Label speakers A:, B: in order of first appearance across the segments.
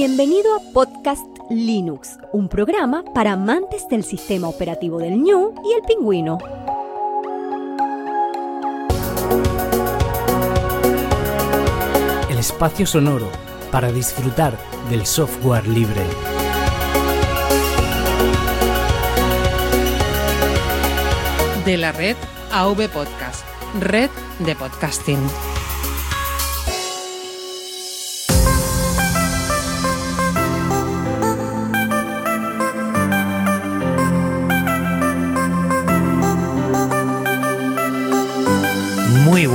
A: Bienvenido a Podcast Linux, un programa para amantes del sistema operativo del ñu y el pingüino.
B: El espacio sonoro para disfrutar del software libre.
C: De la red AV Podcast, red de podcasting.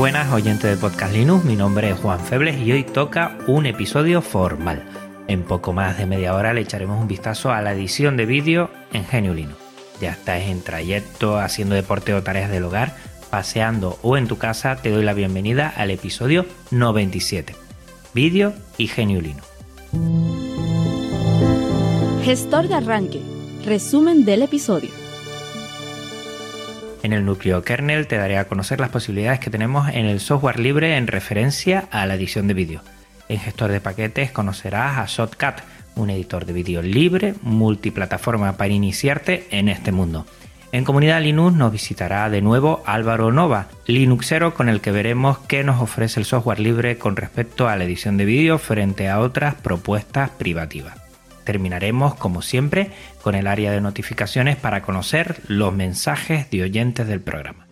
D: Buenas oyentes de Podcast Linux, mi nombre es Juan Febles y hoy toca un episodio formal. En poco más de media hora le echaremos un vistazo a la edición de vídeo en Genio Linux. Ya estás en trayecto, haciendo deporte o tareas del hogar, paseando o en tu casa, te doy la bienvenida al episodio 97. Vídeo y Genio Linux.
A: Gestor de arranque. Resumen del episodio.
D: En el núcleo kernel te daré a conocer las posibilidades que tenemos en el software libre en referencia a la edición de vídeo. En gestor de paquetes conocerás a Shotcut, un editor de vídeo libre, multiplataforma para iniciarte en este mundo. En Comunidad Linux nos visitará de nuevo Álvaro Nova, Linuxero con el que veremos qué nos ofrece el software libre con respecto a la edición de vídeo frente a otras propuestas privativas. Terminaremos, como siempre, con el área de notificaciones para conocer los mensajes de oyentes del programa.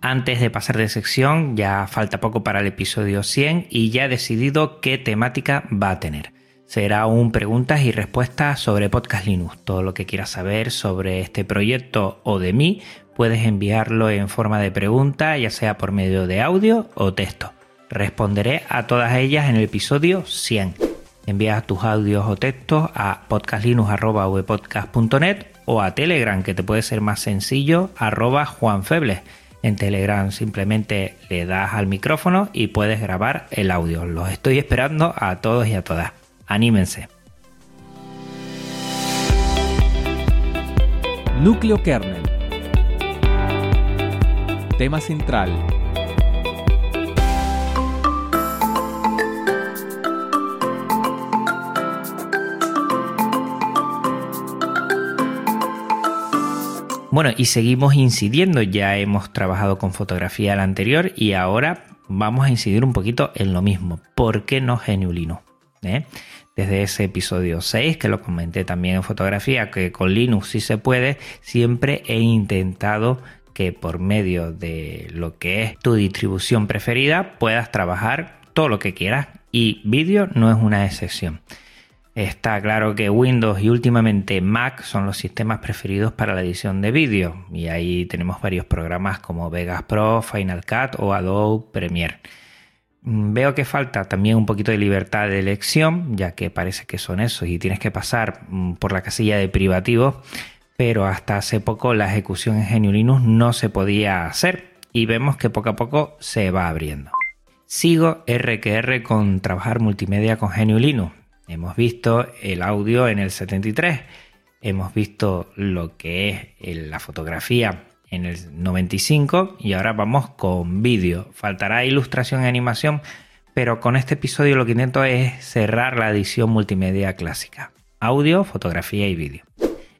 D: Antes de pasar de sección, ya falta poco para el episodio 100 y ya he decidido qué temática va a tener. Será un preguntas y respuestas sobre Podcast Linux. Todo lo que quieras saber sobre este proyecto o de mí, puedes enviarlo en forma de pregunta, ya sea por medio de audio o texto. Responderé a todas ellas en el episodio 100 envías tus audios o textos a podcastlinux.vpodcast.net o a Telegram, que te puede ser más sencillo, arroba juanfebles. En Telegram simplemente le das al micrófono y puedes grabar el audio. Los estoy esperando a todos y a todas. Anímense.
E: Núcleo kernel. Tema central.
D: Bueno, y seguimos incidiendo, ya hemos trabajado con fotografía la anterior y ahora vamos a incidir un poquito en lo mismo. ¿Por qué no Geniulino? ¿Eh? Desde ese episodio 6, que lo comenté también en fotografía, que con Linux sí se puede, siempre he intentado que por medio de lo que es tu distribución preferida puedas trabajar todo lo que quieras y vídeo no es una excepción. Está claro que Windows y últimamente Mac son los sistemas preferidos para la edición de vídeo y ahí tenemos varios programas como Vegas Pro, Final Cut o Adobe Premiere. Mm, veo que falta también un poquito de libertad de elección, ya que parece que son esos y tienes que pasar mm, por la casilla de privativo, pero hasta hace poco la ejecución en GNU Linux no se podía hacer y vemos que poco a poco se va abriendo. Sigo RQR con trabajar multimedia con GNU Linux Hemos visto el audio en el 73, hemos visto lo que es la fotografía en el 95 y ahora vamos con vídeo. Faltará ilustración y animación, pero con este episodio lo que intento es cerrar la edición multimedia clásica. Audio, fotografía y vídeo.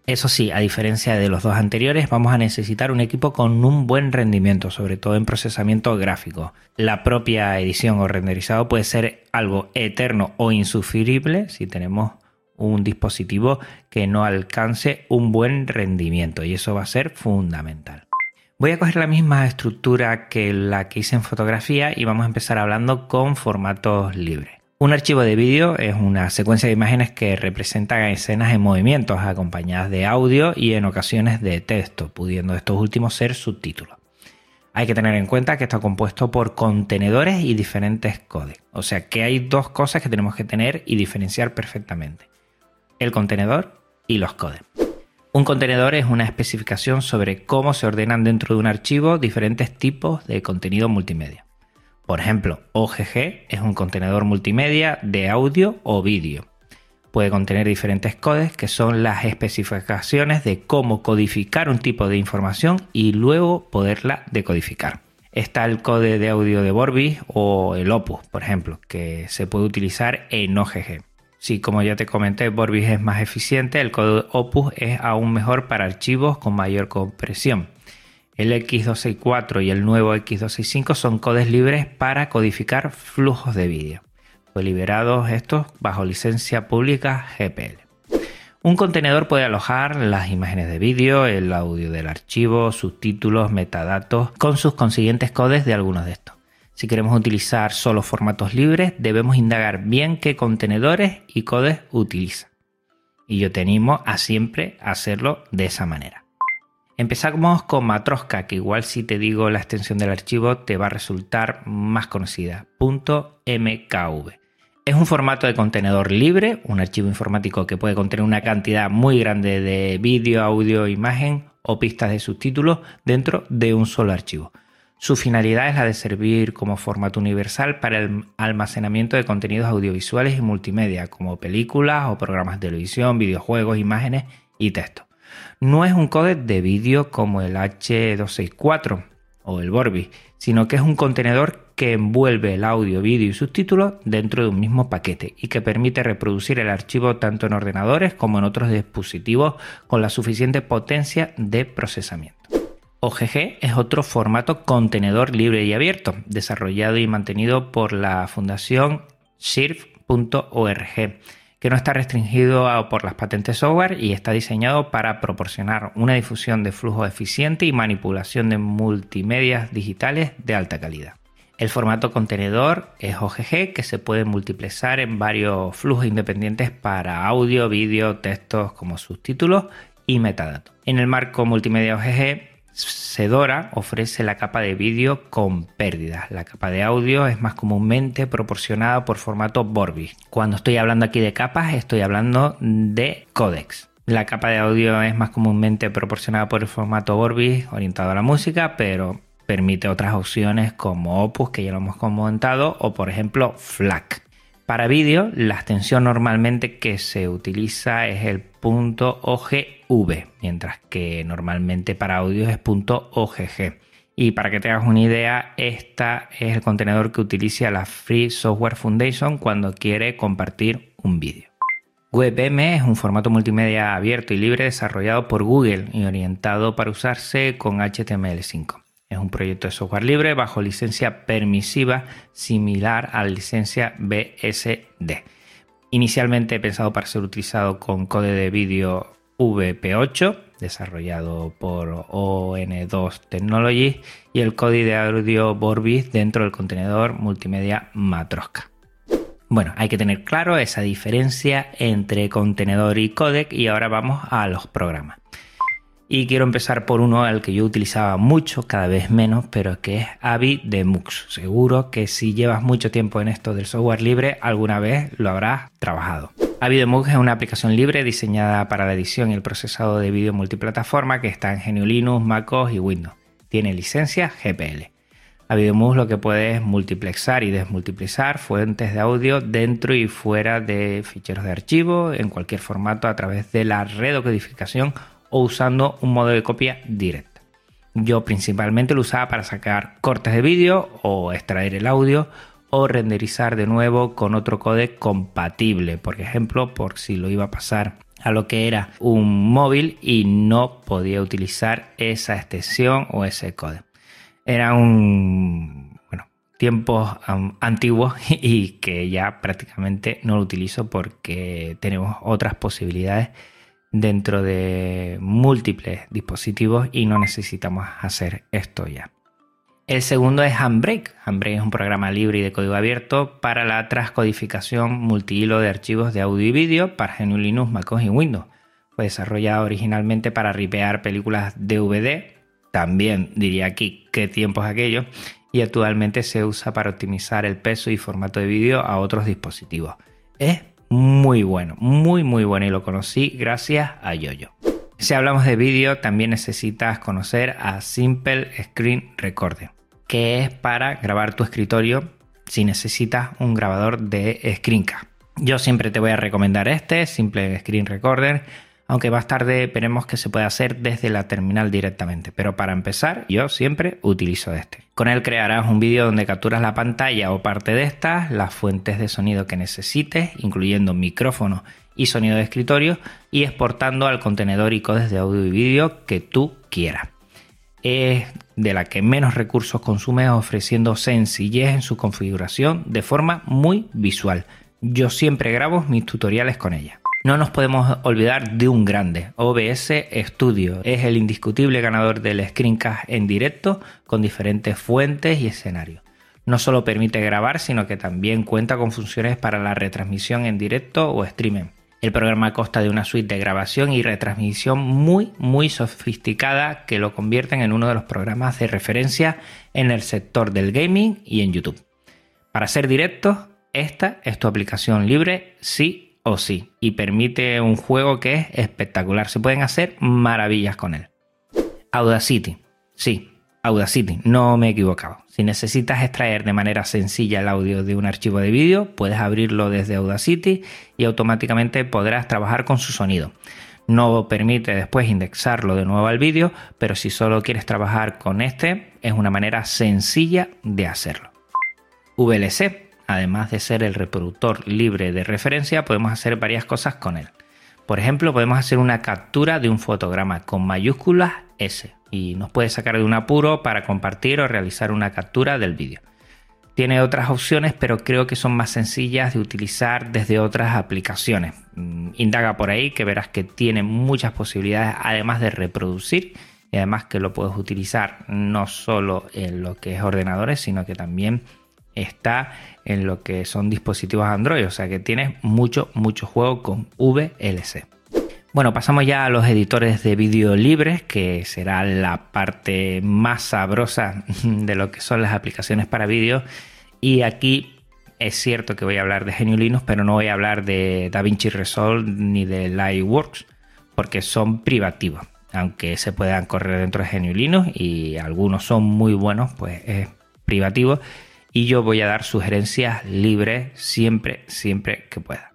D: Eso sí, a diferencia de los dos anteriores, vamos a necesitar un equipo con un buen rendimiento, sobre todo en procesamiento gráfico. La propia edición o renderizado puede ser algo eterno o insufrible si tenemos un dispositivo que no alcance un buen rendimiento y eso va a ser fundamental. Voy a coger la misma estructura que la que hice en fotografía y vamos a empezar hablando con formatos libres. Un archivo de vídeo es una secuencia de imágenes que representan escenas en movimientos acompañadas de audio y en ocasiones de texto, pudiendo estos últimos ser subtítulos. Hay que tener en cuenta que está compuesto por contenedores y diferentes codes. O sea que hay dos cosas que tenemos que tener y diferenciar perfectamente. El contenedor y los codes. Un contenedor es una especificación sobre cómo se ordenan dentro de un archivo diferentes tipos de contenido multimedia. Por ejemplo, OGG es un contenedor multimedia de audio o vídeo. Puede contener diferentes codes que son las especificaciones de cómo codificar un tipo de información y luego poderla decodificar. Está el code de audio de Vorbis o el Opus, por ejemplo, que se puede utilizar en OGG. Si, como ya te comenté, Vorbis es más eficiente, el código Opus es aún mejor para archivos con mayor compresión. El X264 y el nuevo X265 son codes libres para codificar flujos de vídeo. Fue liberados estos bajo licencia pública GPL. Un contenedor puede alojar las imágenes de vídeo, el audio del archivo, subtítulos, metadatos, con sus consiguientes codes de algunos de estos. Si queremos utilizar solo formatos libres, debemos indagar bien qué contenedores y codes utiliza. Y yo te animo a siempre hacerlo de esa manera. Empezamos con Matroska, que igual si te digo la extensión del archivo te va a resultar más conocida, .mkv. Es un formato de contenedor libre, un archivo informático que puede contener una cantidad muy grande de vídeo, audio, imagen o pistas de subtítulos dentro de un solo archivo. Su finalidad es la de servir como formato universal para el almacenamiento de contenidos audiovisuales y multimedia, como películas o programas de televisión, videojuegos, imágenes y texto. No es un códec de vídeo como el H264 o el Vorbis, sino que es un contenedor que envuelve el audio, vídeo y subtítulos dentro de un mismo paquete y que permite reproducir el archivo tanto en ordenadores como en otros dispositivos con la suficiente potencia de procesamiento. OGG es otro formato contenedor libre y abierto, desarrollado y mantenido por la fundación SIRF.org que no está restringido por las patentes software y está diseñado para proporcionar una difusión de flujo eficiente y manipulación de multimedias digitales de alta calidad. El formato contenedor es OGG que se puede multiplexar en varios flujos independientes para audio, vídeo, textos como subtítulos y metadatos. En el marco multimedia OGG Sedora ofrece la capa de vídeo con pérdidas. La capa de audio es más comúnmente proporcionada por formato Vorbis. Cuando estoy hablando aquí de capas, estoy hablando de codecs. La capa de audio es más comúnmente proporcionada por el formato Vorbis orientado a la música, pero permite otras opciones como Opus, que ya lo hemos comentado, o por ejemplo FLAC. Para vídeo, la extensión normalmente que se utiliza es el .ogv, mientras que normalmente para audio es .ogg. Y para que te hagas una idea, esta es el contenedor que utiliza la Free Software Foundation cuando quiere compartir un vídeo. WebM es un formato multimedia abierto y libre desarrollado por Google y orientado para usarse con HTML5. Es un proyecto de software libre bajo licencia permisiva similar a la licencia BSD. Inicialmente pensado para ser utilizado con code de vídeo VP8, desarrollado por ON2 Technologies, y el código de audio Vorbis dentro del contenedor multimedia Matroska. Bueno, hay que tener claro esa diferencia entre contenedor y codec y ahora vamos a los programas. Y quiero empezar por uno al que yo utilizaba mucho, cada vez menos, pero que es Avi. Seguro que si llevas mucho tiempo en esto del software libre, alguna vez lo habrás trabajado. Avi de es una aplicación libre diseñada para la edición y el procesado de vídeo multiplataforma que está en GNU Linux, MacOS y Windows. Tiene licencia GPL. Avidemux lo que puede es multiplexar y desmultiplexar fuentes de audio dentro y fuera de ficheros de archivo en cualquier formato a través de la redocodificación o usando un modo de copia directa. Yo principalmente lo usaba para sacar cortes de vídeo o extraer el audio o renderizar de nuevo con otro codec compatible, por ejemplo, por si lo iba a pasar a lo que era un móvil y no podía utilizar esa extensión o ese codec. Era un bueno, tiempos antiguos y que ya prácticamente no lo utilizo porque tenemos otras posibilidades dentro de múltiples dispositivos y no necesitamos hacer esto ya. El segundo es Handbrake. Handbrake es un programa libre y de código abierto para la transcodificación multihilo de archivos de audio y vídeo para GNU Linux, MacOS y Windows. Fue desarrollado originalmente para ripear películas DVD, también diría aquí qué tiempos aquellos, y actualmente se usa para optimizar el peso y formato de vídeo a otros dispositivos. Es muy bueno, muy muy bueno y lo conocí gracias a Yoyo. Si hablamos de vídeo, también necesitas conocer a Simple Screen Recorder, que es para grabar tu escritorio si necesitas un grabador de Screencast. Yo siempre te voy a recomendar este, Simple Screen Recorder, aunque más tarde veremos que se puede hacer desde la terminal directamente. Pero para empezar, yo siempre utilizo este. Con él crearás un vídeo donde capturas la pantalla o parte de estas, las fuentes de sonido que necesites, incluyendo micrófono y sonido de escritorio, y exportando al contenedor y codes de audio y vídeo que tú quieras. Es de la que menos recursos consume ofreciendo sencillez en su configuración de forma muy visual. Yo siempre grabo mis tutoriales con ella. No nos podemos olvidar de un grande, OBS Studio. Es el indiscutible ganador del screencast en directo con diferentes fuentes y escenarios. No solo permite grabar, sino que también cuenta con funciones para la retransmisión en directo o streaming. El programa consta de una suite de grabación y retransmisión muy muy sofisticada que lo convierten en uno de los programas de referencia en el sector del gaming y en YouTube. Para ser directos, esta es tu aplicación libre sí o sí, y permite un juego que es espectacular. Se pueden hacer maravillas con él. Audacity, sí, Audacity, no me he equivocado. Si necesitas extraer de manera sencilla el audio de un archivo de vídeo, puedes abrirlo desde Audacity y automáticamente podrás trabajar con su sonido. No permite después indexarlo de nuevo al vídeo, pero si solo quieres trabajar con este, es una manera sencilla de hacerlo. VLC, además de ser el reproductor libre de referencia, podemos hacer varias cosas con él. Por ejemplo, podemos hacer una captura de un fotograma con mayúsculas S y nos puede sacar de un apuro para compartir o realizar una captura del vídeo. Tiene otras opciones, pero creo que son más sencillas de utilizar desde otras aplicaciones. Mm, indaga por ahí que verás que tiene muchas posibilidades además de reproducir y además que lo puedes utilizar no solo en lo que es ordenadores, sino que también está en lo que son dispositivos Android, o sea que tienes mucho, mucho juego con VLC. Bueno, pasamos ya a los editores de vídeo libres, que será la parte más sabrosa de lo que son las aplicaciones para vídeo. Y aquí es cierto que voy a hablar de GNU Linux, pero no voy a hablar de DaVinci Resolve ni de Lightworks, porque son privativos. Aunque se puedan correr dentro de GNU Linux y algunos son muy buenos, pues es privativo y yo voy a dar sugerencias libres siempre, siempre que pueda.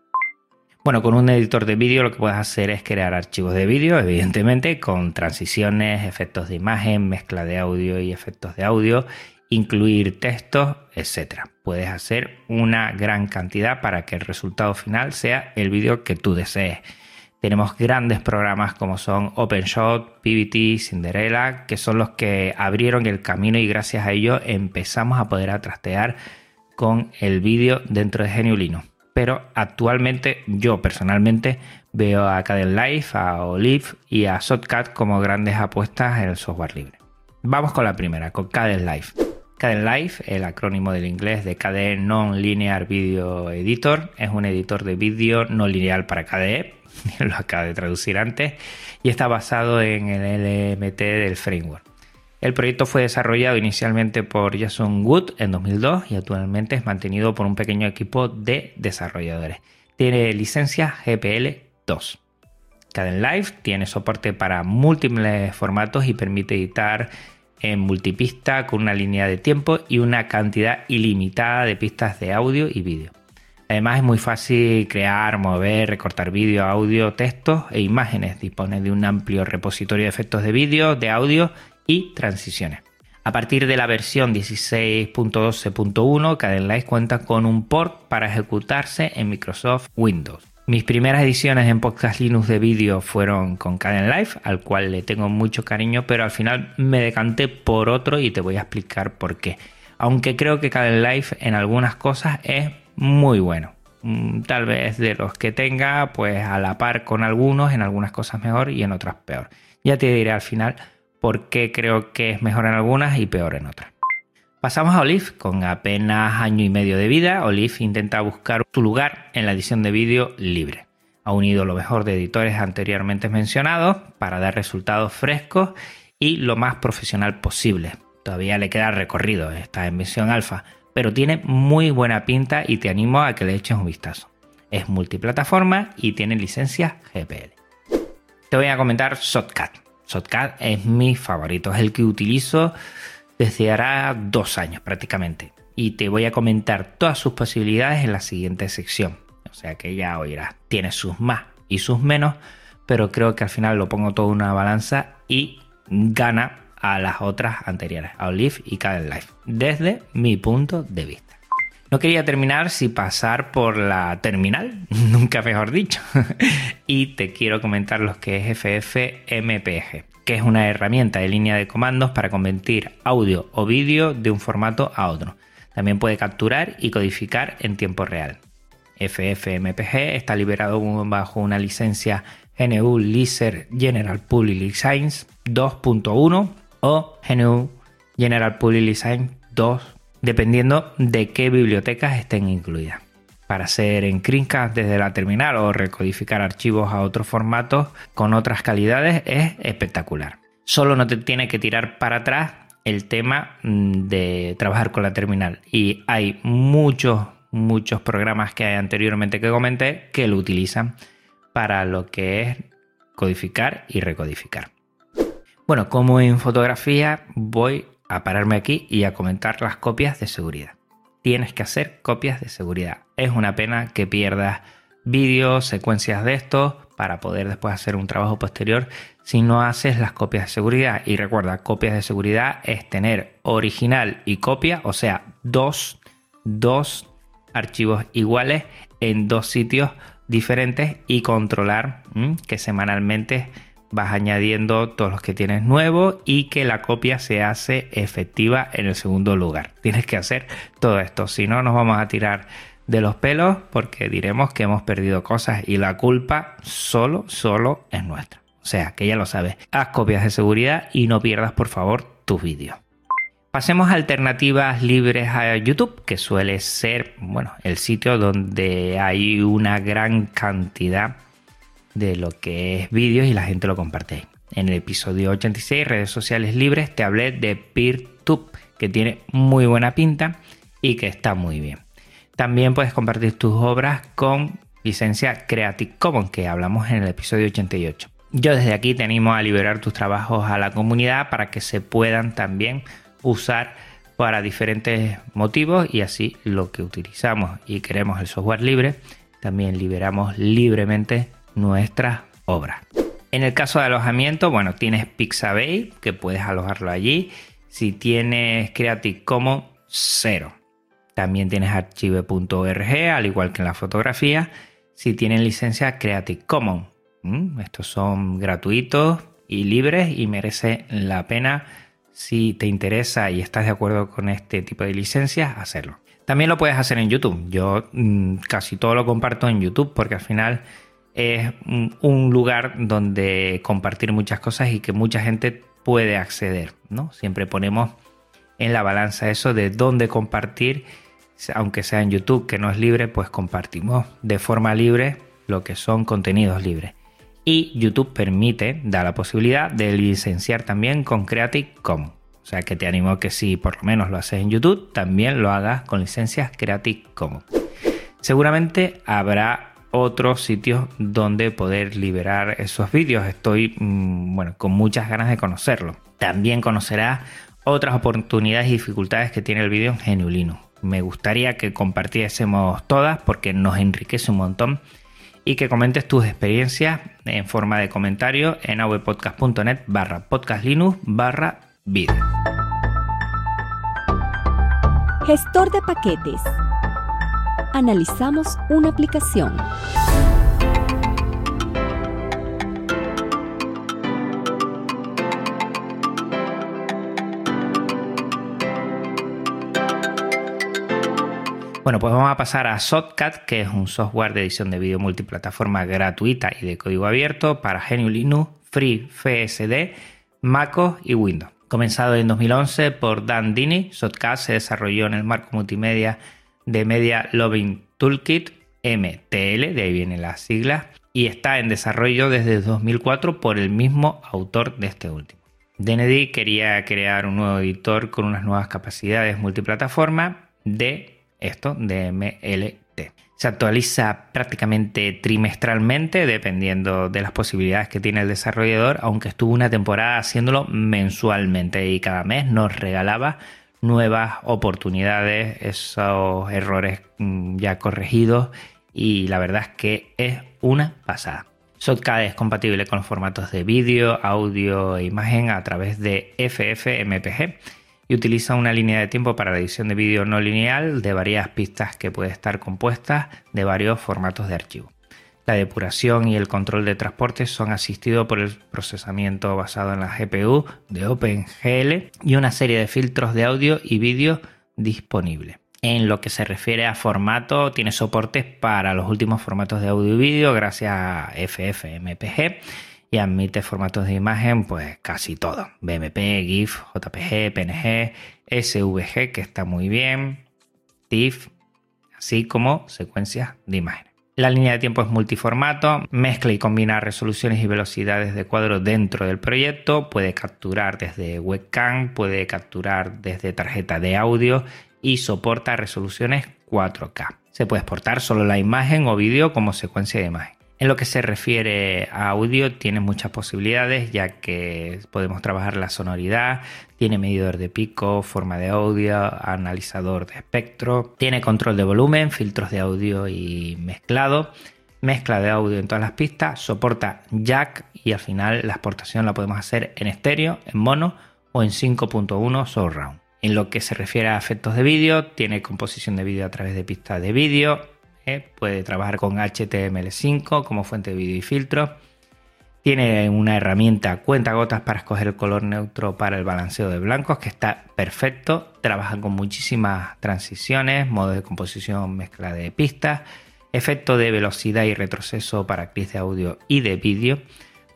D: Bueno, con un editor de vídeo lo que puedes hacer es crear archivos de vídeo, evidentemente, con transiciones, efectos de imagen, mezcla de audio y efectos de audio, incluir textos, etc. Puedes hacer una gran cantidad para que el resultado final sea el vídeo que tú desees. Tenemos grandes programas como son OpenShot, PBT, Cinderella, que son los que abrieron el camino y gracias a ellos empezamos a poder atrastear con el vídeo dentro de GNU Pero actualmente yo personalmente veo a Kdenlive, a Olive y a Shotcut como grandes apuestas en el software libre. Vamos con la primera, con Kdenlive. Kdenlive, el acrónimo del inglés de KDE Non-Linear Video Editor, es un editor de vídeo no lineal para KDE, lo acabo de traducir antes, y está basado en el LMT del framework. El proyecto fue desarrollado inicialmente por Jason Wood en 2002 y actualmente es mantenido por un pequeño equipo de desarrolladores. Tiene licencia GPL 2. Live tiene soporte para múltiples formatos y permite editar en multipista con una línea de tiempo y una cantidad ilimitada de pistas de audio y vídeo. Además es muy fácil crear, mover, recortar vídeo, audio, textos e imágenes. Dispone de un amplio repositorio de efectos de vídeo, de audio y transiciones. A partir de la versión 16.12.1, Kdenlive cuenta con un port para ejecutarse en Microsoft Windows. Mis primeras ediciones en Podcast Linux de vídeo fueron con Kdenlive, al cual le tengo mucho cariño, pero al final me decanté por otro y te voy a explicar por qué. Aunque creo que Kdenlive en algunas cosas es muy bueno. Mm, tal vez de los que tenga, pues a la par con algunos, en algunas cosas mejor y en otras peor. Ya te diré al final por qué creo que es mejor en algunas y peor en otras. Pasamos a Olive, con apenas año y medio de vida, Olive intenta buscar su lugar en la edición de vídeo libre. Ha unido lo mejor de editores anteriormente mencionados para dar resultados frescos y lo más profesional posible. Todavía le queda recorrido, está en alfa, pero tiene muy buena pinta y te animo a que le eches un vistazo. Es multiplataforma y tiene licencia GPL. Te voy a comentar Shotcut. Shotcut es mi favorito, es el que utilizo desde hará dos años prácticamente. Y te voy a comentar todas sus posibilidades en la siguiente sección. O sea que ya oirás, tiene sus más y sus menos, pero creo que al final lo pongo todo en una balanza y gana a las otras anteriores, a Olive y Cadel Life, desde mi punto de vista. No quería terminar sin pasar por la terminal, nunca mejor dicho, y te quiero comentar lo que es FFmpeg, que es una herramienta de línea de comandos para convertir audio o vídeo de un formato a otro. También puede capturar y codificar en tiempo real. FFmpeg está liberado bajo una licencia GNU License General Public License 2.1 o GNU General Public License 2, dependiendo de qué bibliotecas estén incluidas. Para hacer en desde la terminal o recodificar archivos a otros formatos con otras calidades es espectacular. Solo no te tiene que tirar para atrás el tema mm, de trabajar con la terminal y hay muchos muchos programas que hay anteriormente que comenté que lo utilizan para lo que es codificar y recodificar. Bueno, como en fotografía voy a pararme aquí y a comentar las copias de seguridad. Tienes que hacer copias de seguridad. Es una pena que pierdas vídeos, secuencias de estos para poder después hacer un trabajo posterior si no haces las copias de seguridad. Y recuerda, copias de seguridad es tener original y copia, o sea, dos, dos archivos iguales en dos sitios diferentes y controlar que semanalmente vas añadiendo todos los que tienes nuevos y que la copia se hace efectiva en el segundo lugar. Tienes que hacer todo esto, si no nos vamos a tirar de los pelos porque diremos que hemos perdido cosas y la culpa solo, solo es nuestra. O sea, que ya lo sabes, haz copias de seguridad y no pierdas por favor tus vídeos. Pasemos a alternativas libres a YouTube, que suele ser, bueno, el sitio donde hay una gran cantidad de lo que es vídeos y la gente lo comparte. En el episodio 86, redes sociales libres, te hablé de PeerTube, que tiene muy buena pinta y que está muy bien. También puedes compartir tus obras con licencia Creative Commons, que hablamos en el episodio 88. Yo desde aquí te animo a liberar tus trabajos a la comunidad para que se puedan también usar para diferentes motivos y así lo que utilizamos y queremos el software libre, también liberamos libremente nuestras obras. En el caso de alojamiento, bueno, tienes Pixabay, que puedes alojarlo allí. Si tienes Creative Commons, cero. También tienes archive.org, al igual que en la fotografía. Si tienen licencia Creative Commons, estos son gratuitos y libres y merece la pena si te interesa y estás de acuerdo con este tipo de licencias, hacerlo. También lo puedes hacer en YouTube. Yo mm, casi todo lo comparto en YouTube porque al final es un lugar donde compartir muchas cosas y que mucha gente puede acceder. ¿no? Siempre ponemos en la balanza eso de dónde compartir, aunque sea en YouTube, que no es libre, pues compartimos de forma libre lo que son contenidos libres y YouTube permite, da la posibilidad de licenciar también con Creative Commons. O sea que te animo que si por lo menos lo haces en YouTube, también lo hagas con licencias Creative Commons. Seguramente habrá otros sitios donde poder liberar esos vídeos. Estoy mm, bueno, con muchas ganas de conocerlo. También conocerás otras oportunidades y dificultades que tiene el vídeo en Geniulino. Me gustaría que compartiésemos todas porque nos enriquece un montón y que comentes tus experiencias en forma de comentario en avpodcast.net barra podcastlinux barra.
A: Gestor de paquetes. Analizamos una aplicación.
D: Bueno, pues vamos a pasar a Shotcut, que es un software de edición de vídeo multiplataforma gratuita y de código abierto para GNU Linux, Free, FSD, MacOS y Windows. Comenzado en 2011 por Dan Dini, Shotcut se desarrolló en el marco multimedia de Media Loving Toolkit, MTL, de ahí vienen las siglas, y está en desarrollo desde 2004 por el mismo autor de este último. Denedy quería crear un nuevo editor con unas nuevas capacidades multiplataforma de esto de MLT. Se actualiza prácticamente trimestralmente dependiendo de las posibilidades que tiene el desarrollador, aunque estuvo una temporada haciéndolo mensualmente y cada mes nos regalaba nuevas oportunidades, esos errores mm, ya corregidos y la verdad es que es una pasada. Shotcut es compatible con los formatos de vídeo, audio e imagen a través de FFmpeg y utiliza una línea de tiempo para la edición de vídeo no lineal de varias pistas que puede estar compuestas de varios formatos de archivo. La depuración y el control de transporte son asistidos por el procesamiento basado en la GPU de OpenGL y una serie de filtros de audio y vídeo disponibles. En lo que se refiere a formato, tiene soportes para los últimos formatos de audio y vídeo gracias a FFmpeg y admite formatos de imagen, pues casi todo. BMP, GIF, JPG, PNG, SVG, que está muy bien, TIFF, así como secuencias de imágenes. La línea de tiempo es multiformato, mezcla y combina resoluciones y velocidades de cuadro dentro del proyecto, puede capturar desde webcam, puede capturar desde tarjeta de audio y soporta resoluciones 4K. Se puede exportar solo la imagen o vídeo como secuencia de imagen. En lo que se refiere a audio, tiene muchas posibilidades, ya que podemos trabajar la sonoridad, tiene medidor de pico, forma de audio, analizador de espectro, tiene control de volumen, filtros de audio y mezclado, mezcla de audio en todas las pistas, soporta jack y al final la exportación la podemos hacer en estéreo, en mono o en 5.1 surround. En lo que se refiere a efectos de vídeo, tiene composición de vídeo a través de pistas de vídeo, puede trabajar con HTML5 como fuente de vídeo y filtro. Tiene una herramienta cuenta gotas para escoger el color neutro para el balanceo de blancos, que está perfecto. Trabaja con muchísimas transiciones, modo de composición, mezcla de pistas, efecto de velocidad y retroceso para clics de audio y de vídeo,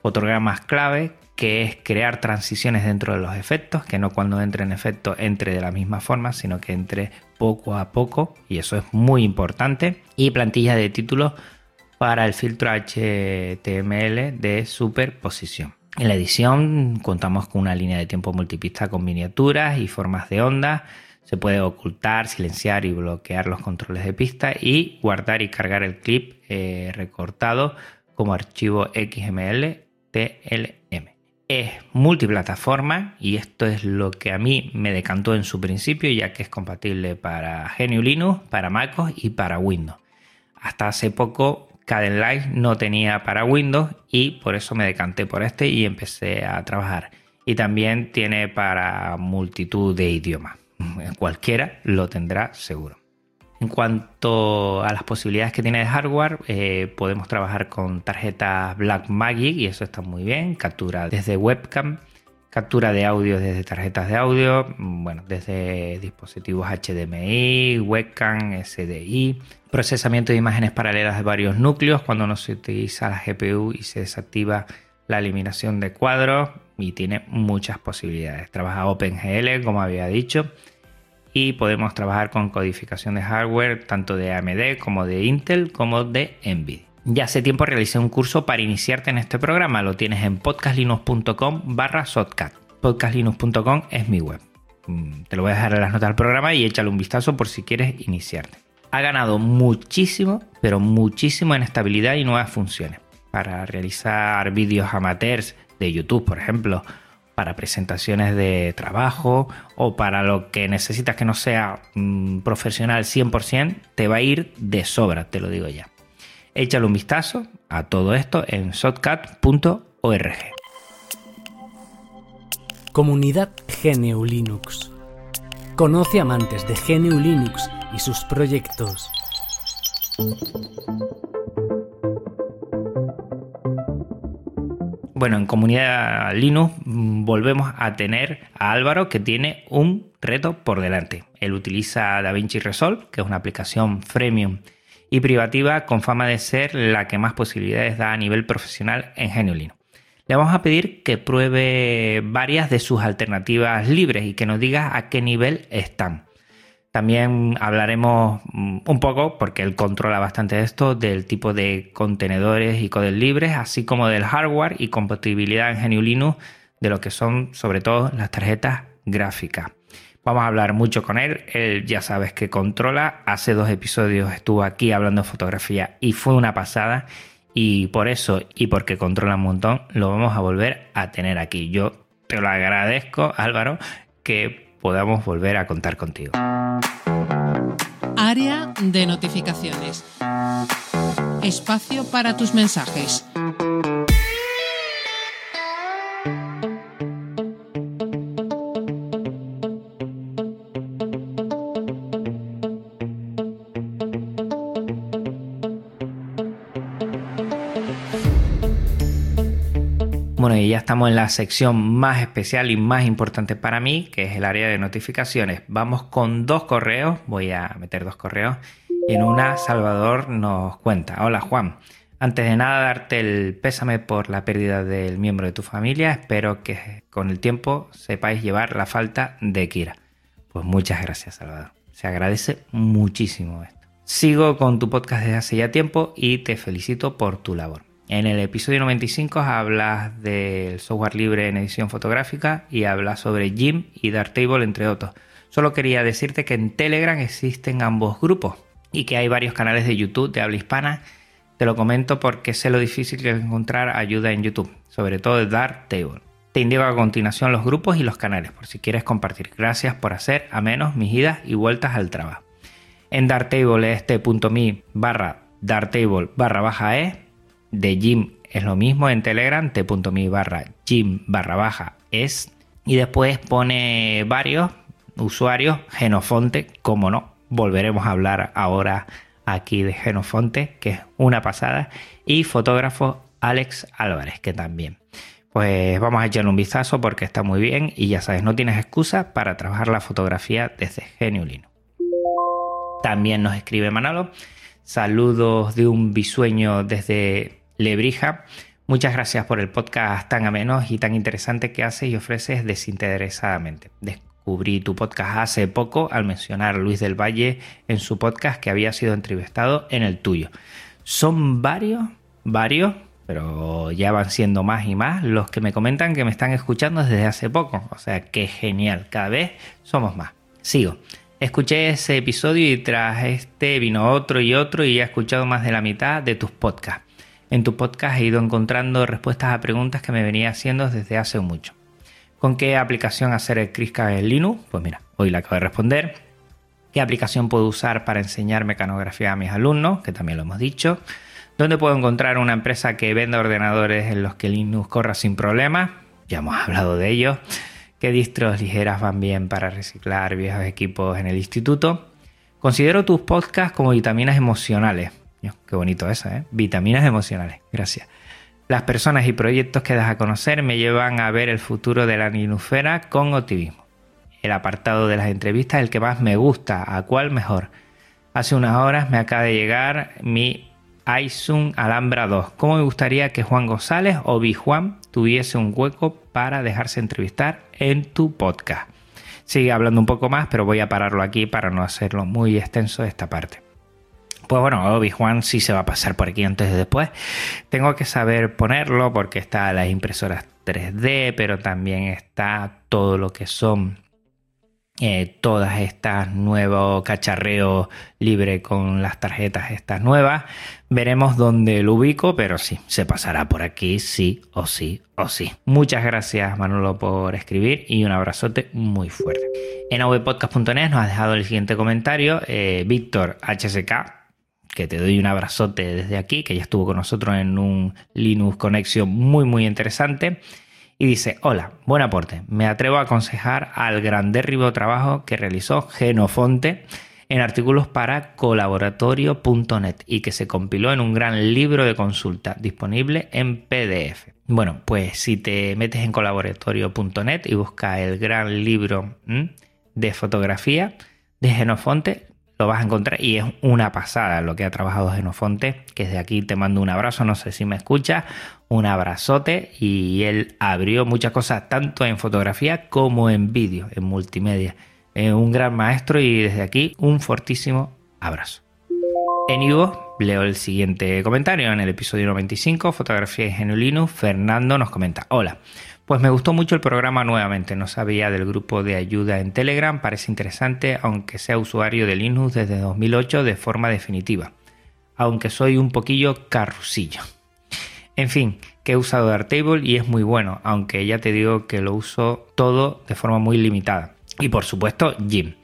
D: fotogramas clave, que es crear transiciones dentro de los efectos, que no cuando entre en efecto entre de la misma forma, sino que entre poco a poco, y eso es muy importante. Y plantilla de títulos para el filtro HTML de superposición. En la edición contamos con una línea de tiempo multipista con miniaturas y formas de onda. Se puede ocultar, silenciar y bloquear los controles de pista y guardar y cargar el clip eh, recortado como archivo XML TLM es multiplataforma y esto es lo que a mí me decantó en su principio ya que es compatible para GNU Linux, para MacOS y para Windows. Hasta hace poco Kdenlive no tenía para Windows y por eso me decanté por este y empecé a trabajar. Y también tiene para multitud de idiomas. Cualquiera lo tendrá seguro. En cuanto a las posibilidades que tiene de hardware, eh, podemos trabajar con tarjetas Blackmagic y eso está muy bien. Captura desde webcam, captura de audio desde tarjetas de audio, bueno, desde dispositivos HDMI, webcam, SDI, procesamiento de imágenes paralelas de varios núcleos cuando no se utiliza la GPU y se desactiva la eliminación de cuadros y tiene muchas posibilidades. Trabaja OpenGL, como había dicho y podemos trabajar con codificación de hardware tanto de AMD como de Intel como de Nvidia. Ya hace tiempo realicé un curso para iniciarte en este programa, lo tienes en podcastlinux.com barra. Podcastlinux.com es mi web. Mm, te lo voy a dejar en las notas del programa y échale un vistazo por si quieres iniciarte. Ha ganado muchísimo, pero muchísimo en estabilidad y nuevas funciones. Para realizar vídeos amateurs de YouTube, por ejemplo, para presentaciones de trabajo o para lo que necesitas que no sea mm, profesional 100%, te va a ir de sobra, te lo digo ya. Échale un vistazo a todo esto en shotcut.org.
B: Comunidad GNU Linux. Conoce amantes de GNU Linux y sus proyectos.
D: Bueno, en comunidad Linux mm, volvemos a tener a Álvaro que tiene un reto por delante. Él utiliza DaVinci Resolve, que es una aplicación freemium y privativa con fama de ser la que más posibilidades da a nivel profesional en GNU Linux. Le vamos a pedir que pruebe varias de sus alternativas libres y que nos diga a qué nivel están. También hablaremos mm, un poco, porque él controla bastante esto, del tipo de contenedores y codes libres, así como del hardware y compatibilidad en GNU Linux de lo que son sobre todo las tarjetas gráficas. Vamos a hablar mucho con él, él ya sabes que controla, hace dos episodios estuvo aquí hablando de fotografía y fue una pasada y por eso y porque controla un montón lo vamos a volver a tener aquí. Yo te lo agradezco Álvaro que podamos volver a contar contigo.
C: de notificaciones. Espacio para tus mensajes.
D: Ya estamos en la sección más especial y más importante para mí, que es el área de notificaciones. Vamos con dos correos, voy a meter dos correos. En una, Salvador nos cuenta, hola Juan, antes de nada darte el pésame por la pérdida del miembro de tu familia, espero que con el tiempo sepáis llevar la falta de Kira. Pues muchas gracias Salvador, se agradece muchísimo esto. Sigo con tu podcast desde hace ya tiempo y te felicito por tu labor. En el episodio 95 hablas del software libre en edición fotográfica y hablas sobre Jim y Darktable, entre otros. Solo quería decirte que en Telegram existen ambos grupos y que hay varios canales de YouTube de habla hispana. Te lo comento porque sé lo difícil que es encontrar ayuda en YouTube, sobre todo de Darktable. Te indico a continuación los grupos y los canales por si quieres compartir. Gracias por hacer a menos mis idas y vueltas al trabajo. En Darktable es t.me barra Darktable barra baja e de Jim es lo mismo en Telegram, t.me barra Jim barra baja es. Y después pone varios usuarios, Genofonte, como no, volveremos a hablar ahora aquí de Genofonte, que es una pasada, y fotógrafo Alex Álvarez, que también. Pues vamos a echarle un vistazo porque está muy bien y ya sabes, no tienes excusa para trabajar la fotografía desde Geniulino. También nos escribe Manalo. Saludos de un bisueño desde Lebrija. Muchas gracias por el podcast tan ameno y tan interesante que haces y ofreces desinteresadamente. Descubrí tu podcast hace poco al mencionar a Luis del Valle en su podcast que había sido entrevistado en el tuyo. Son varios, varios, pero ya van siendo más y más los que me comentan que me están escuchando desde hace poco. O sea, qué genial, cada vez somos más. Sigo. Escuché ese episodio y tras este vino otro y otro y he escuchado más de la mitad de tus podcasts. En tu podcast he ido encontrando respuestas a preguntas que me venía haciendo desde hace mucho. ¿Con qué aplicación hacer el Crisca en Linux? Pues mira, hoy la acabo de responder. ¿Qué aplicación puedo usar para enseñar mecanografía a mis alumnos? Que también lo hemos dicho. ¿Dónde puedo encontrar una empresa que venda ordenadores en los que Linux corra sin problemas? Ya hemos hablado de ello. ¿Qué distros ligeras van bien para reciclar viejos equipos en el instituto? Considero tus podcasts como vitaminas emocionales Qué bonito eso, ¿eh? Vitaminas emocionales. Gracias. Las personas y proyectos que das a conocer me llevan a ver el futuro de la ninufera con optimismo. El apartado de las entrevistas es el que más me gusta, a cuál mejor. Hace unas horas me acaba de llegar mi iZoom Alhambra 2. ¿Cómo me gustaría que Juan González o Juan tuviese un hueco para dejarse entrevistar en tu podcast? Sigue hablando un poco más, pero voy a pararlo aquí para no hacerlo muy extenso esta parte. Pues bueno, Obi-Wan sí se va a pasar por aquí antes de después. Tengo que saber ponerlo porque está las impresoras 3D, pero también está todo lo que son eh, todas estas nuevos cacharreos libre con las tarjetas estas nuevas. Veremos dónde lo ubico, pero sí, se pasará por aquí, sí o sí o sí. Muchas gracias Manolo por escribir y un abrazote muy fuerte. En avpodcast.net nos ha dejado el siguiente comentario, eh, Víctor HSK, que te doy un abrazote desde aquí, que ya estuvo con nosotros en un Linux Conexión muy muy interesante. Y dice, hola, buen aporte. Me atrevo a aconsejar al grandérrimo trabajo que realizó Genofonte en artículos para colaboratorio.net y que se compiló en un gran libro de consulta disponible en PDF. Bueno, pues si te metes en colaboratorio.net y buscas el gran libro de fotografía de Genofonte, lo vas a encontrar y es una pasada lo que ha trabajado Genofonte, que desde aquí te mando un abrazo, no sé si me escuchas, un abrazote y él abrió muchas cosas tanto en fotografía como en vídeo, en multimedia. Es un gran maestro y desde aquí un fortísimo abrazo. En Ivo leo el siguiente comentario. En el episodio 95, Fotografía de Genulino, Fernando nos comenta, hola. Pues me gustó mucho el programa nuevamente, no sabía del grupo de ayuda en Telegram, parece interesante aunque sea usuario de Linux desde 2008 de forma definitiva, aunque soy un poquillo carrusillo. En fin, que he usado Darktable y es muy bueno, aunque ya te digo que lo uso todo de forma muy limitada. Y por supuesto, Jim.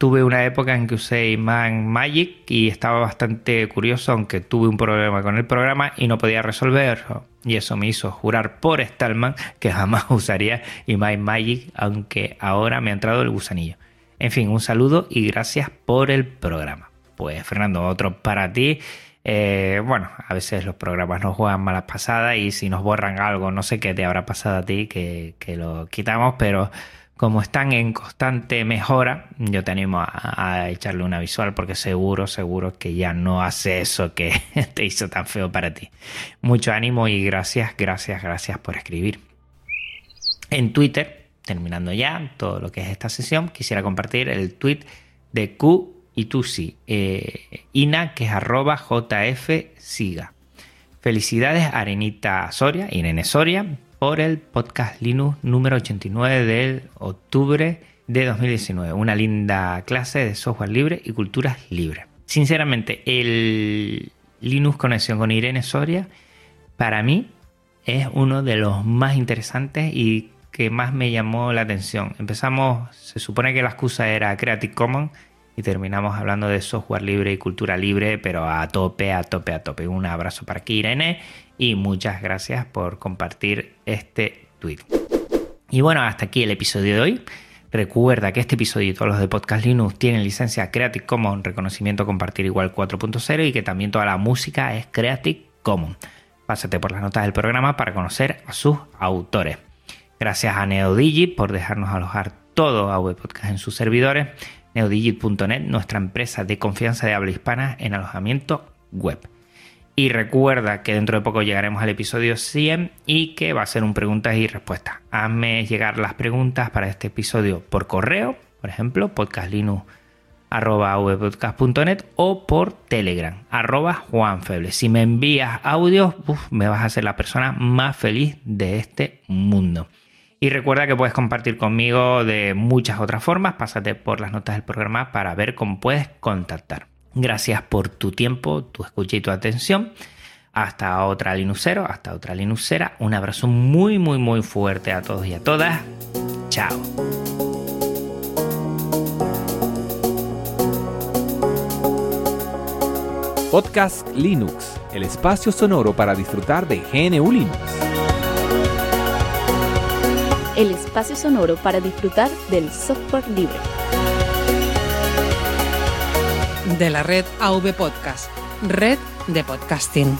D: Tuve una época en que usé Man Magic y estaba bastante curioso, aunque tuve un problema con el programa y no podía resolverlo. Y eso me hizo jurar por Stallman que jamás usaría Iman Magic, aunque ahora me ha entrado el gusanillo. En fin, un saludo y gracias por el programa. Pues Fernando, otro para ti. Eh, bueno, a veces los programas nos juegan malas pasadas y si nos borran algo, no sé qué te habrá pasado a ti, que lo quitamos, pero como están en constante mejora, yo te animo a, echarle una visual porque seguro, seguro que ya no hace eso que te hizo tan feo para ti. Mucho ánimo y gracias, gracias, gracias por escribir. En Twitter, terminando ya todo lo que es esta sesión, quisiera compartir el tweet de Q y Tusi, eh, Ina, que es JF Siga. Felicidades Arenita Soria, Irene Soria, por el podcast Linux número 89 del octubre de 2019. Una linda clase de software libre y culturas libres. Sinceramente, el Linux Conexión con Irene Soria, para mí, es uno de los más interesantes y que más me llamó la atención. Empezamos, se supone que la excusa era Creative Commons y terminamos hablando de software libre y cultura libre, pero a tope, a tope, a tope. Un abrazo para aquí, Irene, y muchas gracias por compartir este tweet. Y bueno, hasta aquí el episodio de hoy. Recuerda que este episodio y todos los de Podcast Linux tienen licencia Creative Commons, reconocimiento compartir igual 4.0 y que también toda la música es Creative Commons. Pásate por las notas del programa para conocer a sus autores. Gracias a NeoDigit por dejarnos alojar todo a Podcast en sus servidores neodigit.net, nuestra empresa de confianza de habla hispana en alojamiento web. Y recuerda que dentro de poco llegaremos al episodio 100 y que va a ser un preguntas y respuestas. Hazme llegar las preguntas para este episodio por correo, por ejemplo, podcastlinux.net o por Telegram, arroba juanfeble. Si me envías audios, me vas a ser la persona más feliz de este mundo. Y recuerda que puedes compartir conmigo de muchas otras formas. Pásate por las notas del programa para ver cómo puedes contactar. Gracias por tu tiempo, tu escucha y tu atención. Hasta otra Linuxero, hasta otra Linuxera. Un abrazo muy, muy, muy fuerte a todos y a todas. Chao.
E: Podcast Linux, el espacio sonoro para disfrutar de GNU Linux
A: el espacio sonoro para disfrutar del software libre.
C: De la red AV Podcast, red de podcasting.